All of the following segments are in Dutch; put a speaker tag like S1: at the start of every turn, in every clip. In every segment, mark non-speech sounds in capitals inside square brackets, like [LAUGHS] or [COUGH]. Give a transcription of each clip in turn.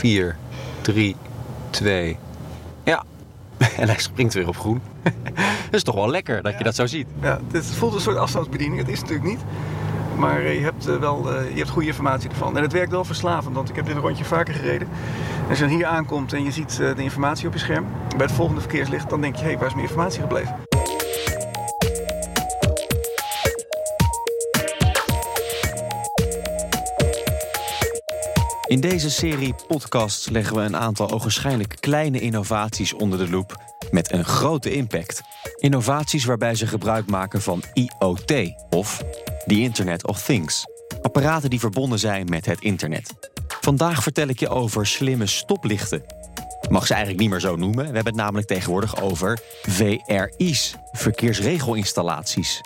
S1: 4, 3, 2. Ja. [LAUGHS] En hij springt weer op groen. [LAUGHS] dat is toch wel lekker dat je dat zo ziet.
S2: Ja, dit voelt een soort afstandsbediening. Het is natuurlijk niet. Maar eh, je hebt eh, wel eh, je hebt goede informatie ervan. En het werkt wel verslavend, want ik heb dit rondje vaker gereden. En als je dan hier aankomt en je ziet de informatie op je scherm, bij het volgende verkeerslicht, dan denk je, hé, hey, waar is mijn informatie gebleven?
S3: In deze serie podcasts leggen we een aantal ogenschijnlijk kleine innovaties onder de loep met een grote impact. Innovaties waarbij ze gebruik maken van IoT of the Internet of Things. Apparaten die verbonden zijn met het internet. Vandaag vertel ik je over slimme stoplichten. Mag ze eigenlijk niet meer zo noemen. We hebben het namelijk tegenwoordig over VRI's, verkeersregelinstallaties.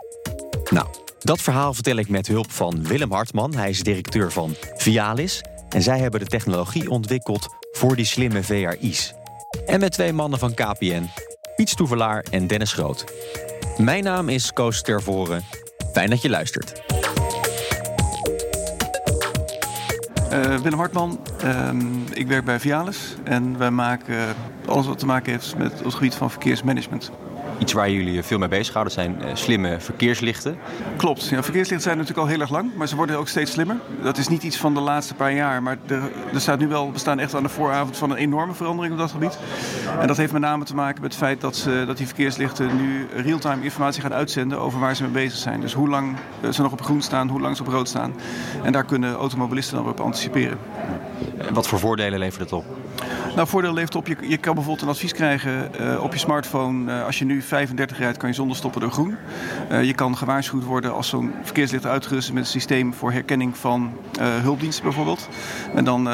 S3: Nou, dat verhaal vertel ik met hulp van Willem Hartman. Hij is directeur van Vialis. En zij hebben de technologie ontwikkeld voor die slimme VRI's. En met twee mannen van KPN, Piet Stoevelaar en Dennis Groot. Mijn naam is Koos Tervoren. Fijn dat je luistert.
S2: Uh, Willem Hartman, uh, ik werk bij Vialis en wij maken alles wat te maken heeft met het gebied van verkeersmanagement.
S3: Iets waar jullie veel mee bezighouden zijn uh, slimme verkeerslichten.
S2: Klopt. Ja, verkeerslichten zijn natuurlijk al heel erg lang, maar ze worden ook steeds slimmer. Dat is niet iets van de laatste paar jaar, maar er, er staat nu wel, we staan echt aan de vooravond van een enorme verandering op dat gebied. En dat heeft met name te maken met het feit dat, ze, dat die verkeerslichten nu real-time informatie gaan uitzenden over waar ze mee bezig zijn. Dus hoe lang ze nog op groen staan, hoe lang ze op rood staan. En daar kunnen automobilisten dan op anticiperen.
S3: Wat voor voordelen levert het op?
S2: Nou, voordeel levert op, je, je kan bijvoorbeeld een advies krijgen uh, op je smartphone. Uh, als je nu 35 rijdt, kan je zonder stoppen door groen. Uh, je kan gewaarschuwd worden als zo'n verkeerslicht uitgerust is met een systeem voor herkenning van hulpdiensten bijvoorbeeld. En dan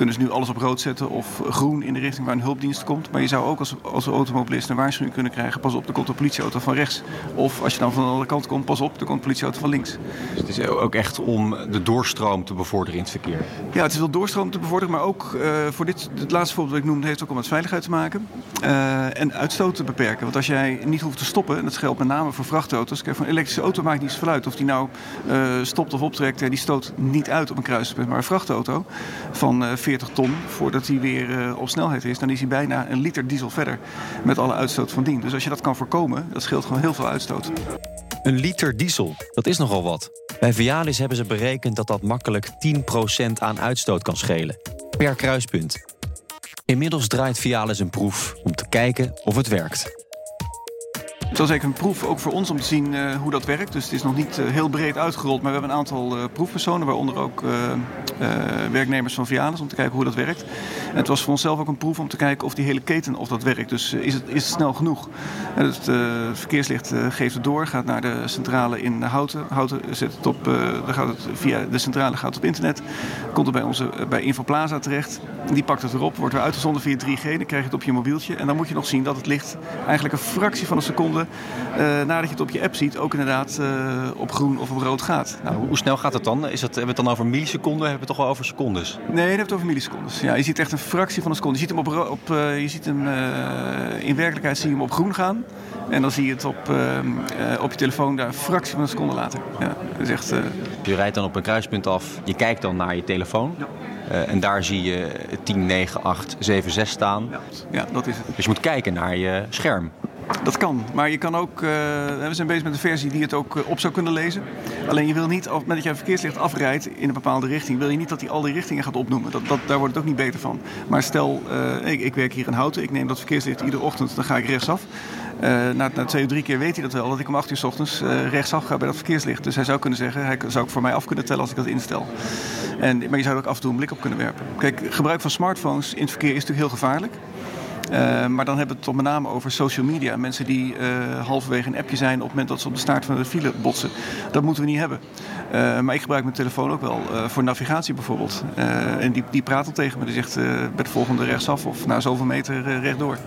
S2: kunnen ze nu alles op rood zetten of groen in de richting waar een hulpdienst komt. Maar je zou ook als, als automobilist een waarschuwing kunnen krijgen. Pas op, er komt een politieauto van rechts. Of als je dan van de andere kant komt, pas op, er komt een politieauto van links.
S3: Dus het is ook echt om de doorstroom te bevorderen in het verkeer?
S2: Ja, het is wel doorstroom te bevorderen, maar ook uh, voor dit, het laatste voorbeeld dat ik noemde, heeft ook om met veiligheid te maken. Uh, en uitstoot te beperken. Want als jij niet hoeft te stoppen, en dat geldt met name voor vrachtauto's. Kijk, voor een elektrische auto maakt niet zoveel uit of die nou uh, stopt of optrekt. Die stoot niet uit op een kruispunt. Maar een vrachtauto van 40 ton, voordat hij weer op snelheid is, dan is hij bijna een liter diesel verder. Met alle uitstoot van dien. Dus als je dat kan voorkomen, dat scheelt gewoon heel veel uitstoot.
S3: Een liter diesel, dat is nogal wat. Bij Vialis hebben ze berekend dat dat makkelijk 10% aan uitstoot kan schelen. Per kruispunt. Inmiddels draait Vialis een proef om te kijken of het werkt.
S2: Het was eigenlijk een proef ook voor ons om te zien uh, hoe dat werkt. Dus het is nog niet uh, heel breed uitgerold, maar we hebben een aantal uh, proefpersonen, waaronder ook werknemers van Vialis, om te kijken hoe dat werkt. En het was voor onszelf ook een proef om te kijken of die hele keten of dat werkt. Dus is, het, is het snel genoeg? En het verkeerslicht geeft het door, gaat naar de centrale in Houten. Houten zet het op, dan gaat het via de centrale gaat het op internet. Komt er bij onze bij Infoplaza terecht. Die pakt het erop, wordt weer uitgezonden via 3G. Dan krijg je het op je mobieltje. En dan moet je nog zien dat het licht eigenlijk een fractie van een seconde uh, nadat je het op je app ziet, ook inderdaad uh, op groen of op rood gaat.
S3: Nou, hoe snel gaat het dan? Is het, hebben we het dan over milliseconden? Hebben we het toch wel over secondes?
S2: Nee, je hebt het over millisecondes. Ja, je ziet echt een fractie van een seconde. Je ziet hem, op, op uh, je ziet hem in werkelijkheid zie je hem op groen gaan. En dan zie je het op, op je telefoon daar een fractie van een seconde later. Ja, dat is echt,
S3: Je rijdt dan op een kruispunt af, je kijkt dan naar je telefoon. Ja. Uh, en daar zie je 10, 9, 8, 7, 6 staan.
S2: Ja, ja, dat is het.
S3: Dus je moet kijken naar je scherm.
S2: Dat kan, maar je kan ook. Uh, we zijn bezig met een versie die het ook uh, op zou kunnen lezen. Alleen je wil niet, moment dat je verkeerslicht afrijdt in een bepaalde richting, wil je niet dat hij al die richtingen gaat opnoemen. Dat, dat, daar wordt het ook niet beter van. Maar stel, uh, ik, ik, werk hier in Houten, ik neem dat verkeerslicht iedere ochtend, dan ga ik rechtsaf. na, na twee of drie keer weet hij dat wel, dat ik om acht uur s ochtends rechtsaf ga bij dat verkeerslicht. Dus hij zou kunnen zeggen, hij zou ik voor mij af kunnen tellen als ik dat instel. En, maar je zou er ook af en toe een blik op kunnen werpen. Kijk, gebruik van smartphones in het verkeer is natuurlijk heel gevaarlijk. Uh, maar dan hebben we het toch met name over social media. Mensen die uh, halverwege een appje zijn op het moment dat ze op de staart van de file botsen. Dat moeten we niet hebben. Uh, maar ik gebruik mijn telefoon ook wel voor navigatie bijvoorbeeld. en die, die praat al tegen me. Die zegt bij de volgende rechtsaf of na zoveel meter rechtdoor.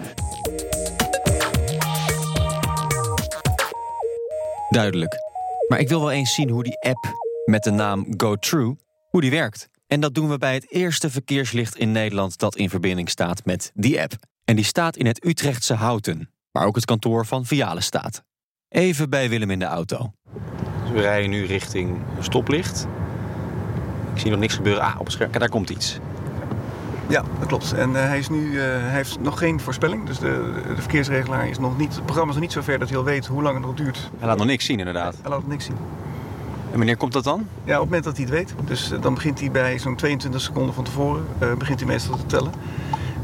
S3: Duidelijk. Maar ik wil wel eens zien hoe die app met de naam GoTrue, hoe die werkt. En dat doen we bij het eerste verkeerslicht in Nederland dat in verbinding staat met die app. En die staat in het Utrechtse Houten, waar ook het kantoor van Viale staat. Even bij Willem in de auto.
S1: Dus we rijden nu richting stoplicht. Ik zie nog niks gebeuren. Ah, op het scherm, daar komt iets.
S2: Ja, dat klopt. En hij, is nu, hij heeft nog geen voorspelling. Dus de, de verkeersregelaar is nog niet... Het programma is nog niet zo ver dat hij al weet hoe lang het nog duurt.
S1: Hij laat nog niks zien, inderdaad.
S2: Hij laat nog niks zien.
S1: En wanneer komt dat dan?
S2: Ja, op het moment dat hij het weet. Dus dan begint hij bij zo'n 22 seconden van tevoren... begint hij meestal te tellen.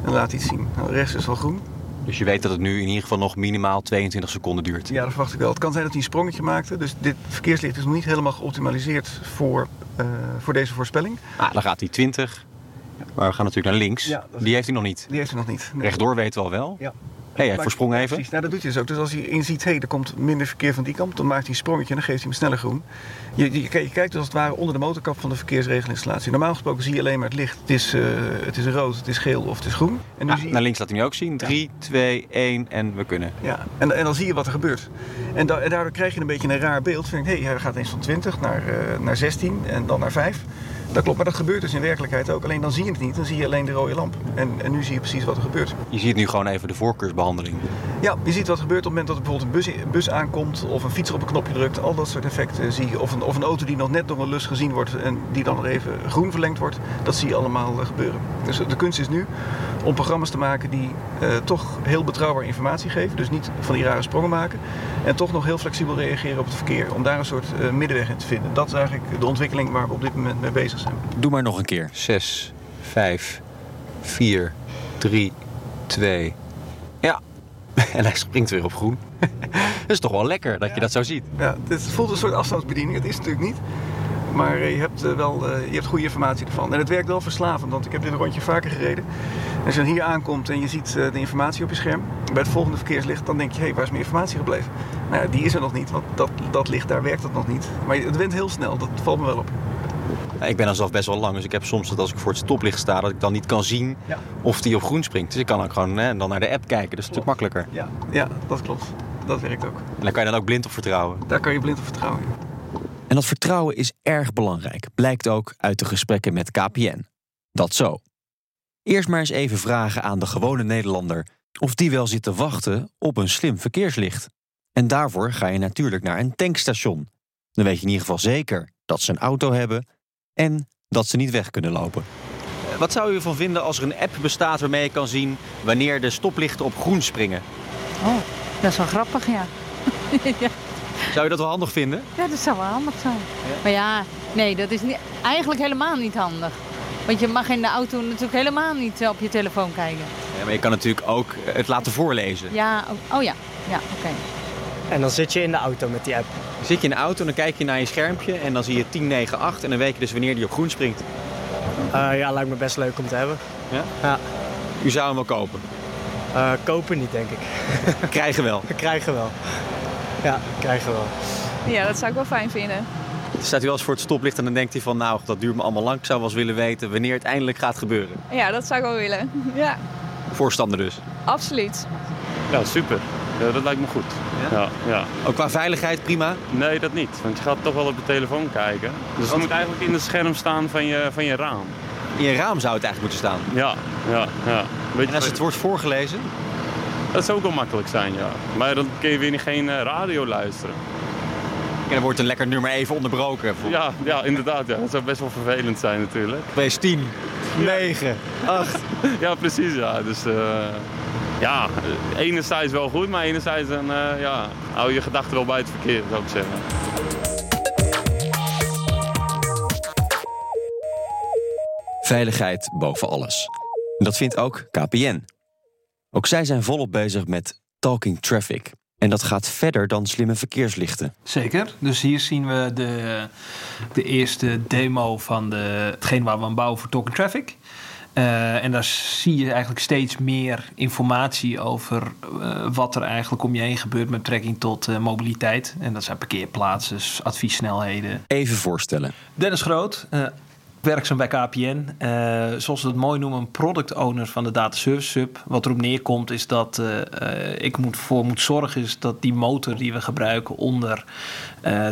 S2: En laat het zien. Nou, rechts is al groen.
S1: Dus je weet dat het nu in ieder geval nog minimaal 22 seconden duurt.
S2: Ja, dat verwacht ik wel. Het kan zijn dat hij een sprongetje maakte. Dus dit verkeerslicht is nog niet helemaal geoptimaliseerd voor, uh, voor deze voorspelling.
S1: Ah, dan gaat hij 20. Maar we gaan natuurlijk naar links. Ja, die heeft hij nog niet.
S2: Die heeft hij nog niet.
S1: Nee. Rechtdoor weten we al wel.
S2: Ja.
S1: Hey, hij voorsprong even.
S2: Precies, nou, dat doet hij dus ook. Dus als hij inziet, hé, hey, er komt minder verkeer van die kant, dan maakt hij een sprongetje en dan geeft hij hem sneller groen. Je, je, je, kijkt dus als het ware onder de motorkap van de verkeersregelinstallatie. Normaal gesproken zie je alleen maar het licht. Het is, uh, het is rood, het is geel of het is groen.
S1: En nu zie je... Naar links laat hij nu ook zien. 3, 2, 1 en we kunnen.
S2: Ja, en, en dan zie je wat er gebeurt. En, da en daardoor krijg je een beetje een raar beeld. Vind ik, hé, hey, hij gaat eens van 20 naar, uh, naar 16 en dan naar 5. Dat klopt, maar dat gebeurt dus in werkelijkheid ook. Alleen dan zie je het niet, dan zie je alleen de rode lamp. En, en nu zie je precies wat er gebeurt.
S1: Je ziet nu gewoon even de voorkeursbehandeling.
S2: Ja, je ziet wat er gebeurt op het moment dat er bijvoorbeeld een bus, bus aankomt... of een fietser op een knopje drukt, al dat soort effecten zie je. Of een, of een auto die nog net door een lus gezien wordt... en die dan nog even groen verlengd wordt. Dat zie je allemaal uh, gebeuren. Dus de kunst is nu om programma's te maken die uh, toch heel betrouwbaar informatie geven. Dus niet van die rare sprongen maken. En toch nog heel flexibel reageren op het verkeer. Om daar een soort uh, middenweg in te vinden. Dat is eigenlijk de ontwikkeling waar we op dit moment mee bezig zijn.
S1: Doe maar nog een keer. 6, 5, 4, 3, 2. Ja. [LAUGHS] En hij springt weer op groen. [LAUGHS] dat is toch wel lekker dat ja. je dat zo ziet.
S2: Ja, dit voelt een soort afstandsbediening. Het is natuurlijk niet. Maar je hebt wel je hebt goede informatie ervan. En het werkt wel verslavend, want ik heb dit rondje vaker gereden. En als je dan hier aankomt en je ziet de informatie op je scherm, bij het volgende verkeerslicht, dan denk je, hé, hey, waar is mijn informatie gebleven? Nou ja, die is er nog niet, want dat, dat licht, daar werkt het nog niet. Maar het went heel snel, dat valt me wel op.
S1: Ik ben dan zelf best wel lang, dus ik heb soms dat als ik voor het stoplicht sta, dat ik dan niet kan zien ja. of die op groen springt. Dus ik kan ook gewoon hè, dan naar de app kijken, dat is natuurlijk makkelijker.
S2: Ja, ja, dat klopt. Dat werkt ook.
S1: En daar kan je dan ook blind op vertrouwen?
S2: Daar kan je blind op vertrouwen,
S3: En dat vertrouwen is erg belangrijk, blijkt ook uit de gesprekken met KPN. Dat zo. Eerst maar eens even vragen aan de gewone Nederlander of die wel zit te wachten op een slim verkeerslicht. En daarvoor ga je natuurlijk naar een tankstation. Dan weet je in ieder geval zeker dat ze een auto hebben en dat ze niet weg kunnen lopen.
S1: Wat zou u ervan vinden als er een app bestaat waarmee je kan zien wanneer de stoplichten op groen springen?
S4: Oh, dat is wel grappig, ja. [LAUGHS]
S1: ja. Zou je dat wel handig vinden?
S4: Ja, dat zou wel handig zijn. Ja. Maar ja, nee, dat is niet, eigenlijk helemaal niet handig. Want je mag in de auto natuurlijk helemaal niet op je telefoon kijken.
S1: Ja, maar je kan natuurlijk ook het laten voorlezen.
S4: Ja, oh ja, ja oké. Okay.
S5: En dan zit je in de auto met die app.
S1: Zit je in de auto en dan kijk je naar je schermpje en dan zie je 10, 9, 8 en dan weet je dus wanneer die op groen springt.
S5: Uh, ja, lijkt me best leuk om te hebben.
S1: Ja?
S5: Ja.
S1: U zou hem wel kopen?
S5: Uh, kopen niet, denk ik. [LAUGHS]
S1: krijgen wel? [LAUGHS]
S5: krijgen wel. Ja, krijgen wel.
S6: Ja, dat zou ik wel fijn vinden.
S1: Staat u wel eens voor het stoplicht en dan denkt hij van nou, dat duurt me allemaal lang. Ik zou wel eens willen weten wanneer het eindelijk gaat gebeuren.
S6: Ja, dat zou ik wel willen. [LAUGHS] Ja.
S1: Voorstander dus?
S6: Absoluut.
S7: Ja, super. Ja, dat lijkt me goed. Ja? Ja, ja?
S1: Ook qua veiligheid prima?
S7: Nee, dat niet. Want je gaat toch wel op je telefoon kijken. Dus het moet eigenlijk in het scherm staan van je, van je raam.
S1: In je raam zou het eigenlijk moeten staan?
S7: Ja, ja, ja.
S1: En als het wordt voorgelezen?
S7: Dat zou ook wel makkelijk zijn, ja. Maar dan kun je weer geen radio luisteren.
S1: En dan wordt een lekker nummer even onderbroken.
S7: Ja, ja, inderdaad. Ja. Dat zou best wel vervelend zijn natuurlijk.
S1: Wees 10, 9, 8.
S7: Ja, precies. Ja. Dus uh, ja, enerzijds wel goed, maar enerzijds dan, uh, ja, hou je gedachten wel bij het verkeer, zou ik zeggen.
S3: Veiligheid boven alles. Dat vindt ook KPN. Ook zij zijn volop bezig met talking traffic. En dat gaat verder dan slimme verkeerslichten.
S8: Zeker. Dus hier zien we de, de eerste demo van de, hetgeen waar we aan bouwen voor Talking Traffic. Uh, en daar zie je eigenlijk steeds meer informatie over uh, wat er eigenlijk om je heen gebeurt met betrekking tot uh, mobiliteit. En dat zijn parkeerplaatsen, adviessnelheden.
S3: Even voorstellen.
S8: Dennis Groot, werkzaam bij KPN. Uh, zoals we het mooi noemen, een product owner van de Data Service Sub. Wat erop neerkomt is dat uh, ik moet voor moet zorgen is dat die motor die we gebruiken onder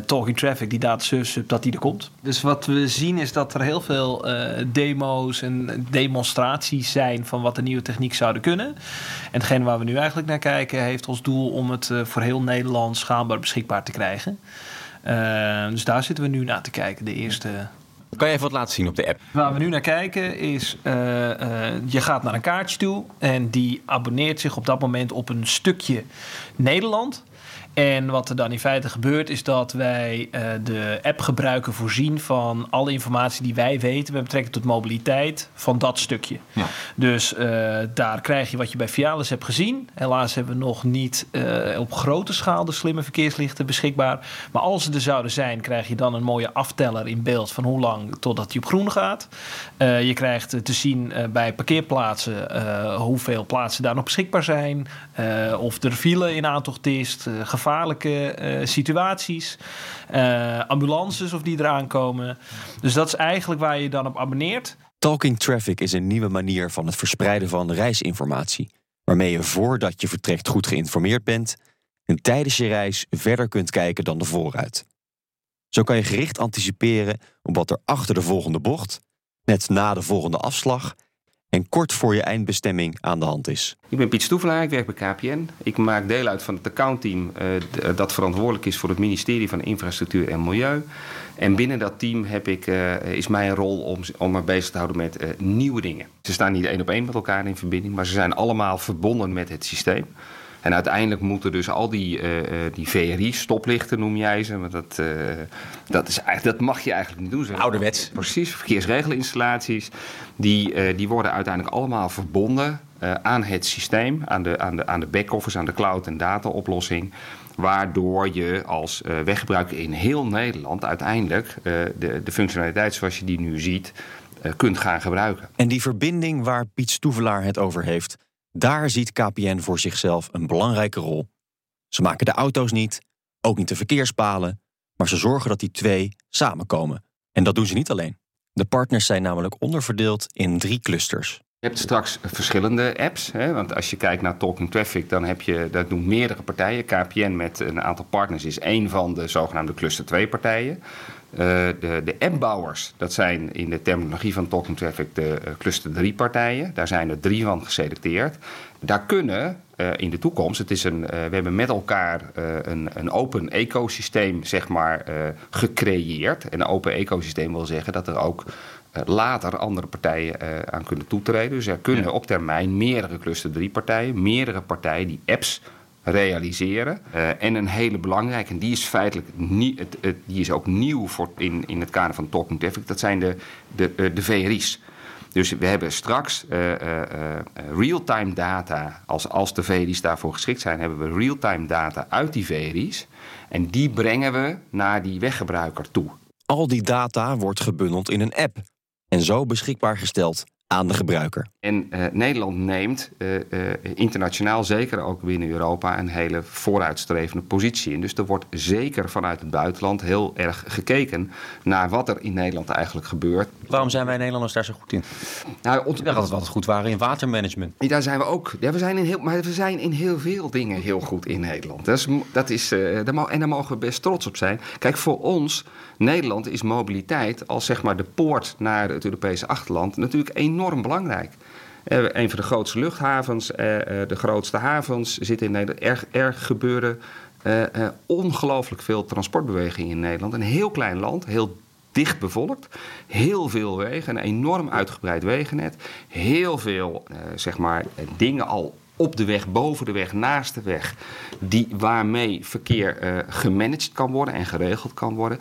S8: Talking Traffic, die Data Service Sub, dat die er komt. Dus wat we zien is dat er heel veel demo's en demonstraties zijn van wat de nieuwe techniek zouden kunnen. En hetgene waar we nu eigenlijk naar kijken heeft als doel om het voor heel Nederland schaalbaar beschikbaar te krijgen. dus daar zitten we nu naar te kijken, de eerste
S1: Kan je even wat laten zien op de app?
S8: Waar we nu naar kijken is, eh, eh, je gaat naar een kaartje toe en die abonneert zich op dat moment op een stukje Nederland. En wat er dan in feite gebeurt, is dat wij uh, de appgebruiker voorzien van alle informatie die wij weten met betrekking tot mobiliteit van dat stukje.
S1: Ja.
S8: Dus uh, daar krijg je wat je bij Vialis hebt gezien. Helaas hebben we nog niet uh, op grote schaal de slimme verkeerslichten beschikbaar. Maar als ze er zouden zijn, krijg je dan een mooie afteller in beeld van hoe lang totdat die op groen gaat. je krijgt te zien bij parkeerplaatsen hoeveel plaatsen daar nog beschikbaar zijn. of er file in aantocht is, gevaarlijke uh, situaties. Uh, ambulances of die eraan komen. Dus dat is eigenlijk waar je dan op abonneert.
S3: Talking Traffic is een nieuwe manier van het verspreiden van reisinformatie. Waarmee je voordat je vertrekt goed geïnformeerd bent. En tijdens je reis verder kunt kijken dan de vooruit. Zo kan je gericht anticiperen op wat er achter de volgende bocht, net na de volgende afslag en kort voor je eindbestemming aan de hand is.
S9: Ik ben Piet Stoevelaar, ik werk bij KPN. Ik maak deel uit van het accountteam uh, dat verantwoordelijk is voor het ministerie van Infrastructuur en Milieu. En binnen dat team heb ik, uh, is mijn rol om, om me bezig te houden met nieuwe dingen. Ze staan niet één op één met elkaar in verbinding, maar ze zijn allemaal verbonden met het systeem. En uiteindelijk moeten dus al die, uh, die VRI-stoplichten, noem jij ze. Maar dat, uh, dat, is, dat mag je eigenlijk niet doen. Zo.
S1: Ouderwets.
S9: Precies, verkeersregelinstallaties. Die, die worden uiteindelijk allemaal verbonden aan het systeem, aan de, aan de, aan de back-office, aan de cloud- en data-oplossing. Waardoor je als weggebruiker in heel Nederland uiteindelijk de, de functionaliteit zoals je die nu ziet, kunt gaan gebruiken.
S3: En die verbinding waar Piet Stoevelaar het over heeft, daar ziet KPN voor zichzelf een belangrijke rol. Ze maken de auto's niet, ook niet de verkeerspalen, maar ze zorgen dat die twee samenkomen. En dat doen ze niet alleen. De partners zijn namelijk onderverdeeld in drie clusters.
S9: Je hebt straks verschillende apps. Hè? Want als je kijkt naar Talking Traffic, dan heb je, dat doen meerdere partijen. KPN met een aantal partners is één van de zogenaamde cluster 2 partijen. Uh, de, de appbouwers, dat zijn in de terminologie van Talking Traffic de uh, cluster 3 partijen. Daar zijn er drie van geselecteerd. Daar kunnen uh, in de toekomst, het is een, we hebben met elkaar een, een open ecosysteem zeg maar, gecreëerd. En een open ecosysteem wil zeggen dat er ook later andere partijen aan kunnen toetreden. Dus er kunnen ja. op termijn meerdere cluster 3 partijen, meerdere partijen die apps realiseren. Uh, en een hele belangrijke, en die is feitelijk nie, het, het, die is ook nieuw voor in, in het kader van Talking Traffic, dat zijn de, de, uh, de VRI's. Dus we hebben straks uh, real-time data, als, als de VRI's daarvoor geschikt zijn, hebben we real-time data uit die VRI's. En die brengen we naar die weggebruiker toe.
S3: Al die data wordt gebundeld in een app en zo beschikbaar gesteld aan de gebruiker.
S9: En uh, Nederland neemt uh, uh, internationaal, zeker ook binnen Europa, een hele vooruitstrevende positie. En dus er wordt zeker vanuit het buitenland heel erg gekeken naar wat er in Nederland eigenlijk gebeurt.
S1: Waarom zijn wij Nederlanders daar zo goed in?
S9: Nou, ont-
S1: Ik dacht dat we altijd goed waren in watermanagement.
S9: Ja, Daar zijn we ook. Ja, we zijn in heel, maar we zijn in heel veel dingen heel goed in Nederland. Dat is, dat is, uh, daar en daar mogen we best trots op zijn. Kijk, voor ons, Nederland, is mobiliteit als zeg maar de poort naar het Europese achterland natuurlijk enorm belangrijk. Uh, een van de grootste luchthavens, uh, de grootste havens zitten in Nederland. Er, gebeuren ongelooflijk veel transportbewegingen in Nederland. Een heel klein land, heel dicht bevolkt. Heel veel wegen, een enorm uitgebreid wegennet. Heel veel zeg maar, dingen al op de weg, boven de weg, naast de weg. Die, waarmee verkeer gemanaged kan worden en geregeld kan worden.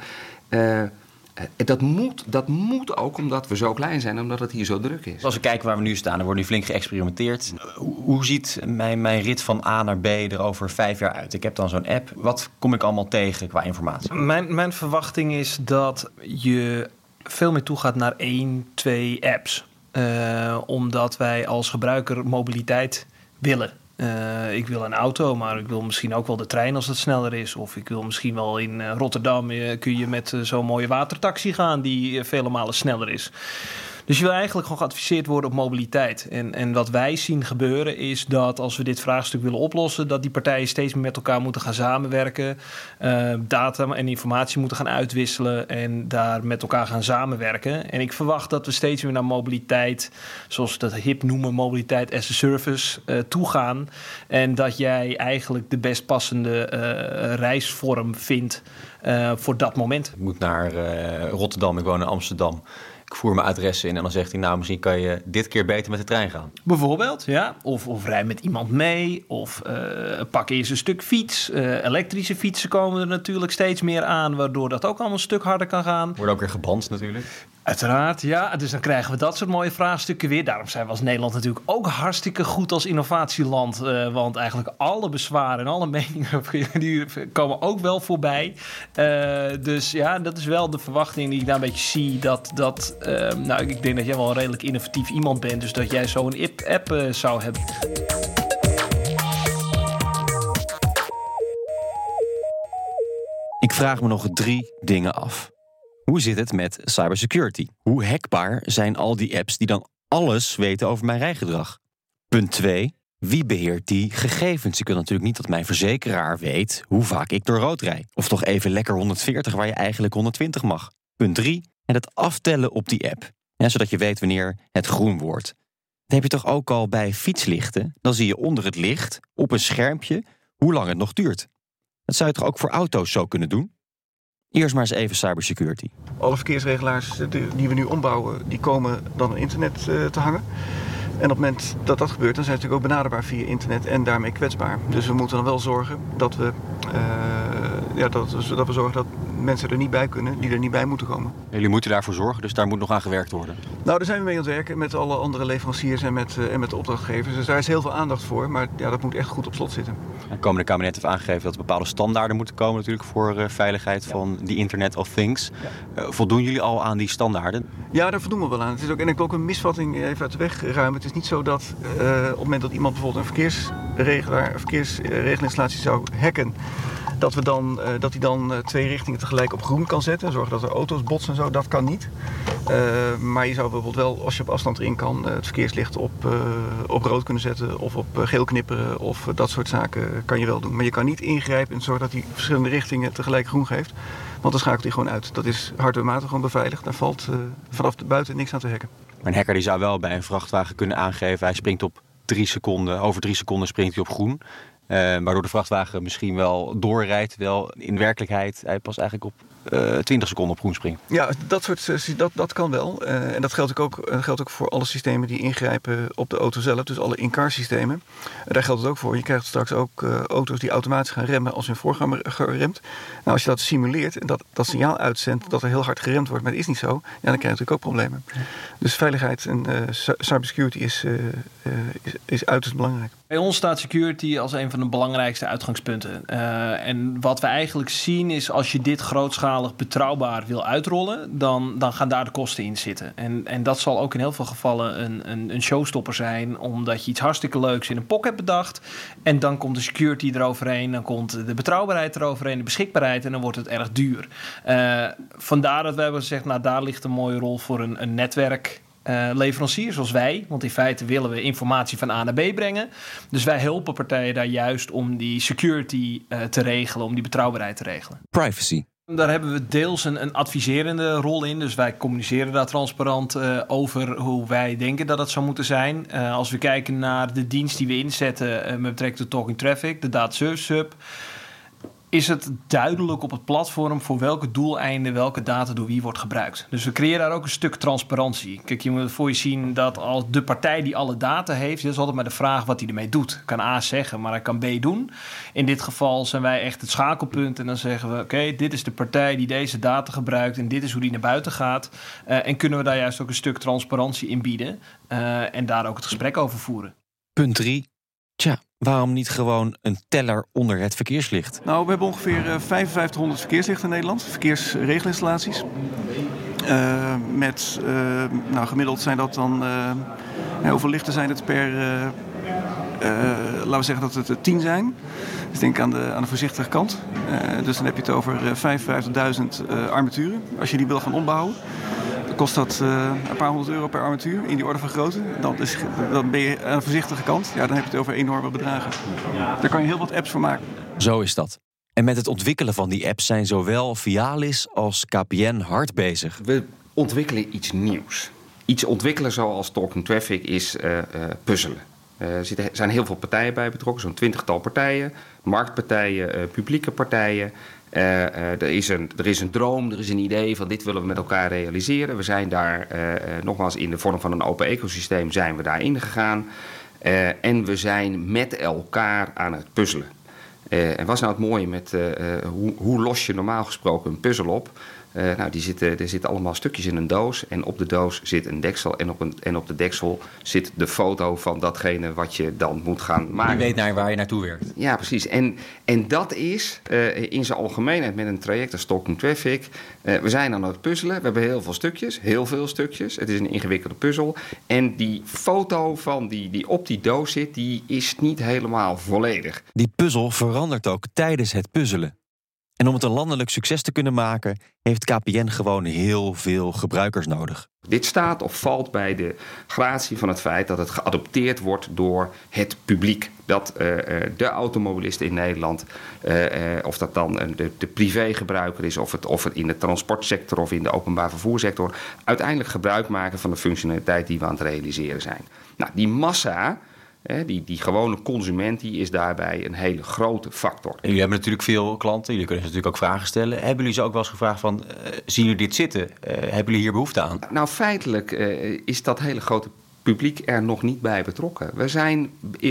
S9: Uh, dat moet, dat moet ook omdat we zo klein zijn, omdat het hier zo druk is.
S1: Als we kijken waar we nu staan, er wordt nu flink geëxperimenteerd. Hoe, ziet mijn, mijn rit van A naar B er over vijf jaar uit? Ik heb dan zo'n app. Wat kom ik allemaal tegen qua informatie?
S8: Mijn, mijn verwachting is dat je veel meer toegaat naar één, twee apps. Uh, omdat wij als gebruiker mobiliteit willen. Uh, ik wil een auto, maar ik wil misschien ook wel de trein als het sneller is. Of ik wil misschien wel in uh, Rotterdam uh, kun je met zo'n mooie watertaxi gaan die vele malen sneller is. Dus je wil eigenlijk gewoon geadviseerd worden op mobiliteit. En, en wat wij zien gebeuren is dat als we dit vraagstuk willen oplossen, dat die partijen steeds meer met elkaar moeten gaan samenwerken, uh, data en informatie moeten gaan uitwisselen en daar met elkaar gaan samenwerken. En ik verwacht dat we steeds meer naar mobiliteit, zoals we dat hip noemen, mobiliteit as a service, uh, toegaan. En dat jij eigenlijk de best passende uh, reisvorm vindt voor dat moment.
S1: Ik moet naar Rotterdam, ik woon in Amsterdam ik voer mijn adres in en dan zegt hij, nou, misschien kan je dit keer beter met de trein gaan.
S8: Bijvoorbeeld, ja. Of, of rij met iemand mee, of uh, pak eerst een stuk fiets. Uh, elektrische fietsen komen er natuurlijk steeds meer aan, waardoor dat ook allemaal een stuk harder kan gaan.
S1: Wordt ook weer geband natuurlijk.
S8: Uiteraard, ja. Dus dan krijgen we dat soort mooie vraagstukken weer. Daarom zijn we als Nederland natuurlijk ook hartstikke goed als innovatieland. Uh, want eigenlijk alle bezwaren en alle [LAUGHS] meningen die komen ook wel voorbij. Uh, dus ja, dat is wel de verwachting die ik daar een beetje zie. Dat, dat uh, nou, ik denk dat jij wel een redelijk innovatief iemand bent. Dus dat jij zo'n app uh, zou hebben.
S3: Ik vraag me nog drie dingen af. Hoe zit het met cybersecurity? Hoe hackbaar zijn al die apps die dan alles weten over mijn rijgedrag? Punt 2. Wie beheert die gegevens? Ik wil natuurlijk niet dat mijn verzekeraar weet hoe vaak ik door rood rijd. Of toch even lekker 140 waar je eigenlijk 120 mag. Punt 3. En het aftellen op die app. Zodat je weet wanneer het groen wordt. Dat heb je toch ook al bij fietslichten? Dan zie je onder het licht, op een schermpje, hoe lang het nog duurt. Dat zou je toch ook voor auto's zo kunnen doen? Eerst maar eens even cybersecurity.
S2: Alle verkeersregelaars die we nu ombouwen, die komen dan op internet te hangen. En op het moment dat dat gebeurt, dan zijn ze natuurlijk ook benaderbaar via internet en daarmee kwetsbaar. Dus we moeten dan wel zorgen dat we, uh, ja, dat, dat we zorgen dat mensen er niet bij kunnen, die er niet bij moeten komen.
S1: Jullie moeten daarvoor zorgen, dus daar moet nog aan gewerkt worden.
S2: Nou, daar zijn we mee aan het werken met alle andere leveranciers en met, uh, en met de opdrachtgevers. Dus daar is heel veel aandacht voor, maar ja, dat moet echt goed op slot zitten.
S1: Het komende kabinet heeft aangegeven dat er bepaalde standaarden moeten komen natuurlijk voor uh, veiligheid ja. van die Internet of Things. Uh, voldoen jullie al aan die standaarden?
S2: Ja, daar voldoen we wel aan. Het is ook, en ik wil ook een misvatting even uit de weg ruimen. Het is niet zo dat op het moment dat iemand bijvoorbeeld een verkeersregelaar, verkeersregelinstallatie zou hacken, dat, we dan, uh, dat hij dan twee richtingen tegelijk op groen kan zetten. Zorgen dat er auto's botsen en zo. Dat kan niet. Uh, maar je zou bijvoorbeeld wel, als je op afstand erin kan, het verkeerslicht op, op rood kunnen zetten. Of op geel knipperen. Of dat soort zaken kan je wel doen. Maar je kan niet ingrijpen en zorgen dat hij verschillende richtingen tegelijk groen geeft. Want dan schakelt hij gewoon uit. Dat is hardwarematig gewoon beveiligd. Daar valt vanaf de buiten niks aan te hacken.
S1: Maar een hacker die zou wel bij een vrachtwagen kunnen aangeven. Hij springt op drie seconden. Over drie seconden springt hij op groen. Uh, waardoor de vrachtwagen misschien wel doorrijdt, terwijl in werkelijkheid hij pas eigenlijk op uh, 20 seconden op groen springt.
S2: Ja, dat, soort, dat, dat kan wel. Uh, en dat geldt ook, geldt ook voor alle systemen die ingrijpen op de auto zelf. Dus alle in-car systemen. daar geldt het ook voor. Je krijgt straks ook uh, auto's die automatisch gaan remmen als hun voorganger geremt. Nou, als je dat simuleert en dat, dat signaal uitzendt dat er heel hard geremd wordt, maar dat is niet zo. Ja, dan krijg je natuurlijk ook problemen. Dus veiligheid en cybersecurity is, is, is uiterst belangrijk.
S8: Bij ons staat security als een van de belangrijkste uitgangspunten. Uh, en wat we eigenlijk zien is als je dit grootschalig betrouwbaar wil uitrollen, dan, dan gaan daar de kosten in zitten. En, en dat zal ook in heel veel gevallen een, een, een showstopper zijn, omdat je iets hartstikke leuks in een pok hebt bedacht. En dan komt de security eroverheen, dan komt de betrouwbaarheid eroverheen, de beschikbaarheid en dan wordt het erg duur. Uh, vandaar dat we hebben gezegd, nou daar ligt een mooie rol voor een, een netwerk. Uh, leveranciers zoals wij. Want in feite willen we informatie van A naar B brengen. Dus wij helpen partijen daar juist om die security uh, te regelen, om die betrouwbaarheid te regelen.
S3: Privacy.
S8: Daar hebben we deels een, een adviserende rol in. Dus wij communiceren daar transparant uh, over hoe wij denken dat het zou moeten zijn. als we kijken naar de dienst die we inzetten met betrekking tot Talking Traffic, de Data Service Hub is het duidelijk op het platform voor welke doeleinden welke data door wie wordt gebruikt. Dus we creëren daar ook een stuk transparantie. Kijk, je moet voor je zien dat als de partij die alle data heeft, dat is altijd maar de vraag wat hij ermee doet. Kan A zeggen, maar hij kan B doen. In dit geval zijn wij echt het schakelpunt en dan zeggen we: oké, dit is de partij die deze data gebruikt en dit is hoe die naar buiten gaat. Uh, en kunnen we daar juist ook een stuk transparantie in bieden uh, en daar ook het gesprek over voeren.
S3: Punt 3. Tja, waarom niet gewoon een teller onder het verkeerslicht?
S2: Nou, we hebben ongeveer 5500 verkeerslichten in Nederland, verkeersregelinstallaties. Uh, met, uh, nou gemiddeld zijn dat dan, hoeveel lichten zijn het per, laten we zeggen dat het er 10 zijn. Dus denk aan de, aan de voorzichtige kant. dus dan heb je het over 55.000 armaturen, als je die wil gaan ombouwen kost dat eh, een paar honderd euro per armatuur in die orde van grootte. Dan, is, dan ben je aan de voorzichtige kant. Ja, dan heb je het over enorme bedragen. Daar kan je heel wat apps voor maken.
S3: Zo is dat. En met het ontwikkelen van die apps zijn zowel Vialis als KPN hard bezig.
S9: We ontwikkelen iets nieuws. Iets ontwikkelen zoals Talking Traffic is uh, uh, puzzelen. Uh, er zijn heel veel partijen bij betrokken, zo'n twintigtal partijen. Marktpartijen, eh, publieke partijen. Eh, eh, er, is een, er is een droom, er is een idee van dit willen we met elkaar realiseren. We zijn daar eh, nogmaals in de vorm van een open ecosysteem zijn we daarin gegaan. En we zijn met elkaar aan het puzzelen. En wat is nou het mooie met hoe, hoe los je normaal gesproken een puzzel op? Eh, nou, die zitten, er zitten allemaal stukjes in een doos. En op de doos zit een deksel. En op, een, en op de deksel zit de foto van datgene wat je dan moet gaan maken.
S1: Je weet naar waar je naartoe werkt.
S9: Ja, precies. En, en dat is eh, in zijn algemeenheid met een traject als Talking Traffic. eh, we zijn aan het puzzelen. We hebben heel veel stukjes, heel veel stukjes. Het is een ingewikkelde puzzel. En die foto van die, die op die doos zit, die is niet helemaal volledig.
S3: Die puzzel verandert ook tijdens het puzzelen. En om het een landelijk succes te kunnen maken, heeft KPN gewoon heel veel gebruikers nodig.
S9: Dit staat of valt bij de gratie van het feit dat het geadopteerd wordt door het publiek. Dat eh, eh, de automobilisten in Nederland, eh, of dat dan de, de privégebruiker is, of het, of het in de transportsector of in de openbaar vervoersector, uiteindelijk gebruik maken van de functionaliteit die we aan het realiseren zijn. Nou, die massa, die, die gewone consument, die is daarbij een hele grote factor.
S1: En jullie hebben natuurlijk veel klanten. Jullie kunnen ze natuurlijk ook vragen stellen. Hebben jullie ze ook wel eens gevraagd van... eh, zien jullie dit zitten? Eh, hebben jullie hier behoefte aan?
S9: Nou, feitelijk eh, is dat hele grote publiek er nog niet bij betrokken. We zijn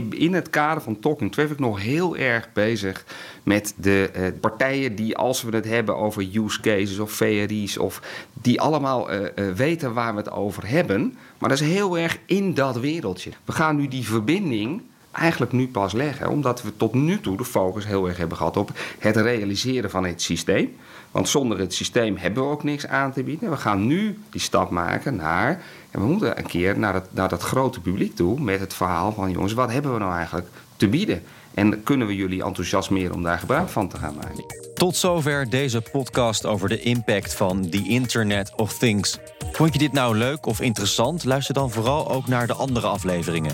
S9: in, het kader van Talking Traffic nog heel erg bezig met de eh, partijen die, als we het hebben over use cases of VRI's, of die allemaal eh, eh, weten waar we het over hebben. Maar dat is heel erg in dat wereldje. We gaan nu die verbinding eigenlijk nu pas leggen, omdat we tot nu toe de focus heel erg hebben gehad op het realiseren van het systeem. Want zonder het systeem hebben we ook niks aan te bieden. We gaan nu die stap maken naar. En we moeten een keer naar dat, naar dat grote publiek toe met het verhaal van: jongens, wat hebben we nou eigenlijk te bieden? En kunnen we jullie enthousiasmeren om daar gebruik van te gaan maken?
S3: Tot zover deze podcast over de impact van the Internet of Things. Vond je dit nou leuk of interessant? Luister dan vooral ook naar de andere afleveringen.